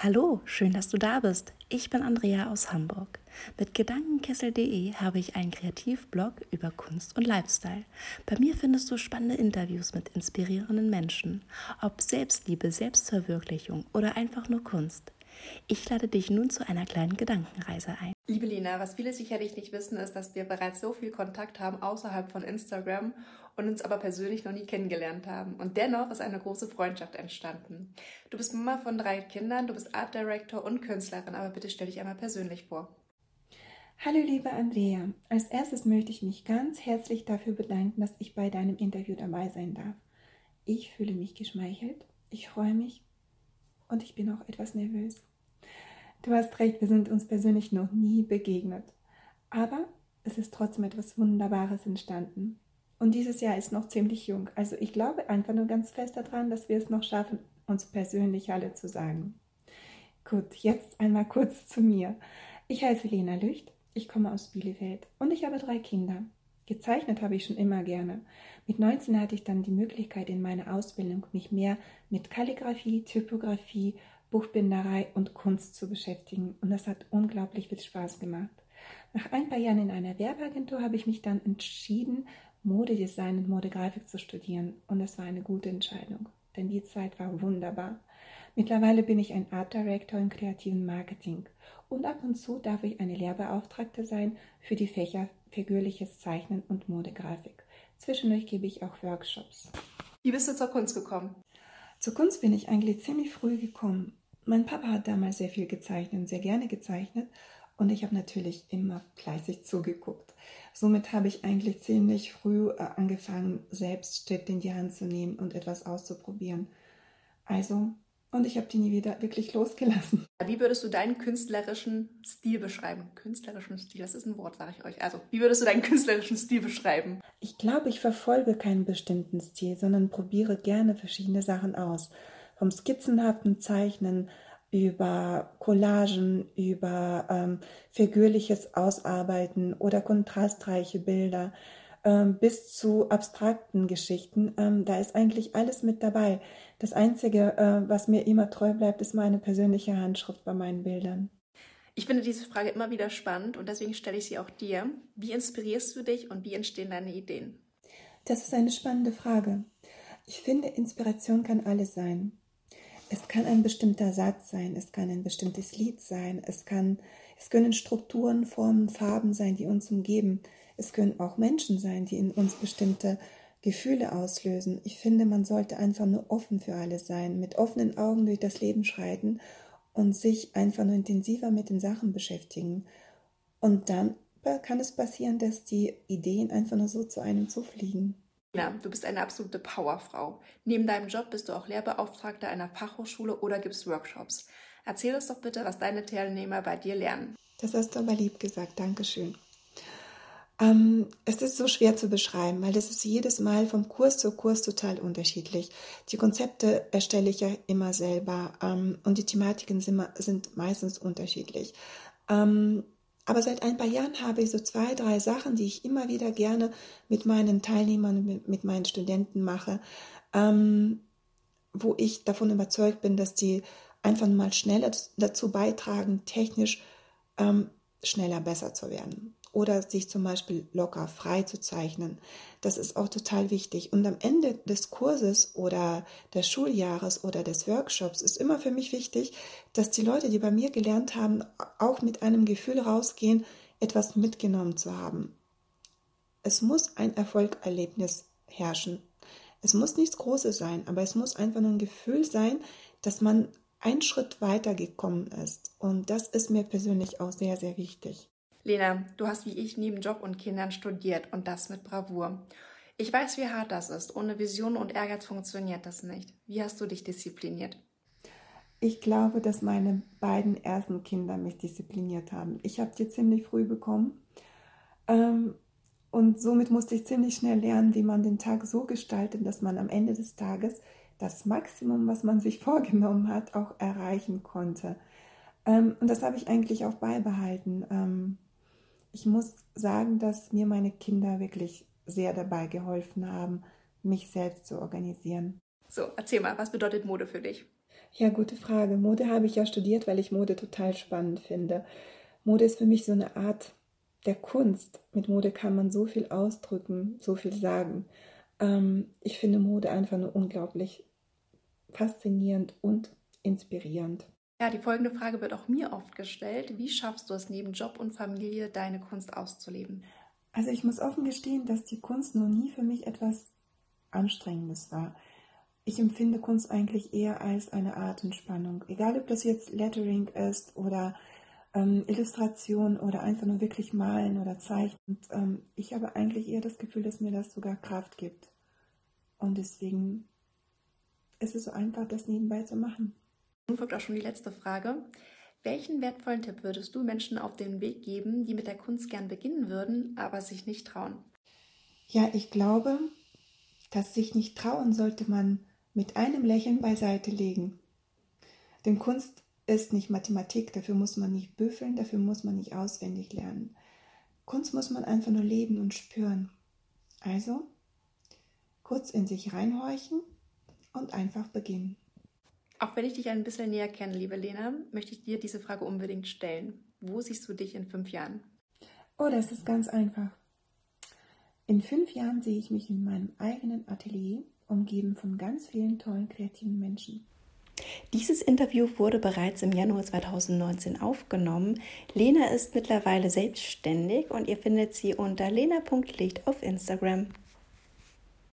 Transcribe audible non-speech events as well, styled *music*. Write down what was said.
Hallo, schön, dass du da bist. Ich bin Andrea aus Hamburg. Mit Gedankenkessel.de habe ich einen Kreativblog über Kunst und Lifestyle. Bei mir findest du spannende Interviews mit inspirierenden Menschen, ob Selbstliebe, Selbstverwirklichung oder einfach nur Kunst. Ich lade dich nun zu einer kleinen Gedankenreise ein. Liebe Lina, was viele sicherlich nicht wissen, ist, dass wir bereits so viel Kontakt haben außerhalb von Instagram und uns aber persönlich noch nie kennengelernt haben. Und dennoch ist eine große Freundschaft entstanden. Du bist Mama von drei Kindern, du bist Art Director und Künstlerin, aber bitte stell dich einmal persönlich vor. Hallo liebe Andrea, als erstes möchte ich mich ganz herzlich dafür bedanken, dass ich bei deinem Interview dabei sein darf. Ich fühle mich geschmeichelt, ich freue mich und ich bin auch etwas nervös. Du hast recht, wir sind uns persönlich noch nie begegnet. Aber es ist trotzdem etwas Wunderbares entstanden. Und dieses Jahr ist noch ziemlich jung. Also ich glaube einfach nur ganz fest daran, dass wir es noch schaffen, uns persönlich alle zu sagen. Gut, jetzt einmal kurz zu mir. Ich heiße Lena Lücht, ich komme aus Bielefeld und ich habe drei Kinder. Gezeichnet habe ich schon immer gerne. Mit 19 hatte ich dann die Möglichkeit in meiner Ausbildung, mich mehr mit Kalligraphie, Typografie, Buchbinderei und Kunst zu beschäftigen. Und das hat unglaublich viel Spaß gemacht. Nach ein paar Jahren in einer Werbeagentur habe ich mich dann entschieden, Modedesign und Modegrafik zu studieren. Und das war eine gute Entscheidung, denn die Zeit war wunderbar. Mittlerweile bin ich ein Art Director im kreativen Marketing und ab und zu darf ich eine Lehrbeauftragte sein für die Fächer figürliches Zeichnen und Modegrafik. Zwischendurch gebe ich auch Workshops. Wie bist du zur Kunst gekommen? Zur Kunst bin ich eigentlich ziemlich früh gekommen. Mein Papa hat damals sehr viel gezeichnet, sehr gerne gezeichnet und ich habe natürlich immer fleißig zugeguckt. Somit habe ich eigentlich ziemlich früh äh, angefangen, selbst Stift in die Hand zu nehmen und etwas auszuprobieren. Also und ich habe die nie wieder wirklich losgelassen. Wie würdest du deinen künstlerischen Stil beschreiben? Künstlerischen Stil, das ist ein Wort, sage ich euch. Also, wie würdest du deinen künstlerischen Stil beschreiben? Ich glaube, ich verfolge keinen bestimmten Stil, sondern probiere gerne verschiedene Sachen aus. Vom skizzenhaften Zeichnen über Collagen, über ähm, figürliches Ausarbeiten oder kontrastreiche Bilder ähm, bis zu abstrakten Geschichten. Ähm, da ist eigentlich alles mit dabei. Das Einzige, äh, was mir immer treu bleibt, ist meine persönliche Handschrift bei meinen Bildern. Ich finde diese Frage immer wieder spannend und deswegen stelle ich sie auch dir. Wie inspirierst du dich und wie entstehen deine Ideen? Das ist eine spannende Frage. Ich finde, Inspiration kann alles sein. Es kann ein bestimmter Satz sein, es kann ein bestimmtes Lied sein, es, kann, es können Strukturen, Formen, Farben sein, die uns umgeben. Es können auch Menschen sein, die in uns bestimmte Gefühle auslösen. Ich finde, man sollte einfach nur offen für alles sein, mit offenen Augen durch das Leben schreiten und sich einfach nur intensiver mit den Sachen beschäftigen. Und dann kann es passieren, dass die Ideen einfach nur so zu einem zufliegen. Ja, du bist eine absolute Powerfrau. Neben deinem Job bist du auch Lehrbeauftragte einer Fachhochschule oder gibst Workshops. Erzähl uns doch bitte, was deine Teilnehmer bei dir lernen. Das hast du aber lieb gesagt. Dankeschön. Ähm, es ist so schwer zu beschreiben, weil das ist jedes Mal vom Kurs zu Kurs total unterschiedlich. Die Konzepte erstelle ich ja immer selber ähm, und die Thematiken sind, sind meistens unterschiedlich. Ähm, aber seit ein paar Jahren habe ich so zwei, drei Sachen, die ich immer wieder gerne mit meinen Teilnehmern, mit, meinen Studenten mache, ähm, wo ich davon überzeugt bin, dass die einfach mal schneller dazu beitragen, technisch ähm, schneller besser zu werden oder sich zum Beispiel locker frei zu zeichnen. Das ist auch total wichtig. Und am Ende des Kurses oder des Schuljahres oder des Workshops ist immer für mich wichtig, dass die Leute, die bei mir gelernt haben, auch mit einem Gefühl rausgehen, etwas mitgenommen zu haben. Es muss ein Erfolgserlebnis herrschen. Es muss nichts Großes sein, aber es muss einfach nur ein Gefühl sein, dass man einen Schritt weiter gekommen ist. Und das ist mir persönlich auch sehr, sehr wichtig. Lena, du hast wie ich neben Job und Kindern studiert und das mit Bravour. Ich weiß, wie hart das ist. Ohne Vision und Ehrgeiz funktioniert das nicht. Wie hast du dich diszipliniert? Ich glaube, dass meine beiden ersten Kinder mich diszipliniert haben. Ich habe die ziemlich früh bekommen. Ähm, und somit musste ich ziemlich schnell lernen, wie man den Tag so gestaltet, dass man am Ende des Tages das Maximum, was man sich *laughs* vorgenommen hat, auch erreichen konnte. Ähm, und das habe ich eigentlich auch beibehalten. Ähm, ich muss sagen, dass mir meine Kinder wirklich sehr dabei geholfen haben, mich selbst zu organisieren. So, erzähl mal, was bedeutet Mode für dich? Ja, gute Frage. Mode habe ich ja studiert, weil ich Mode total spannend finde. Mode ist für mich so eine Art der Kunst. Mit Mode kann man so viel ausdrücken, so viel sagen. Ähm, ich finde Mode einfach nur unglaublich faszinierend und inspirierend. Ja, die folgende Frage wird auch mir oft gestellt. Wie schaffst du es neben Job und Familie, deine Kunst auszuleben? Also ich muss offen gestehen, dass die Kunst noch nie für mich etwas Anstrengendes war. Ich empfinde Kunst eigentlich eher als eine Art Entspannung. Egal, ob das jetzt Lettering ist oder ähm, Illustration oder einfach nur wirklich malen oder zeichnen. Und, ähm, ich habe eigentlich eher das Gefühl, dass mir das sogar Kraft gibt. Und deswegen ist es so einfach, das nebenbei zu machen. Nun folgt auch schon die letzte Frage. Welchen wertvollen Tipp würdest du Menschen auf den Weg geben, die mit der Kunst gern beginnen würden, aber sich nicht trauen? Ja, ich glaube, dass sich nicht trauen sollte man mit einem Lächeln beiseite legen. Denn Kunst ist nicht Mathematik, dafür muss man nicht büffeln, dafür muss man nicht auswendig lernen. Kunst muss man einfach nur leben und spüren. Also kurz in sich reinhorchen und einfach beginnen. Auch wenn ich dich ein bisschen näher kenne, liebe Lena, möchte ich dir diese Frage unbedingt stellen. Wo siehst du dich in fünf Jahren? Oh, das ist ganz einfach. In fünf Jahren sehe ich mich in meinem eigenen Atelier, umgeben von ganz vielen tollen kreativen Menschen. Dieses Interview wurde bereits im Januar 2019 aufgenommen. Lena ist mittlerweile selbstständig und ihr findet sie unter lena.licht auf Instagram.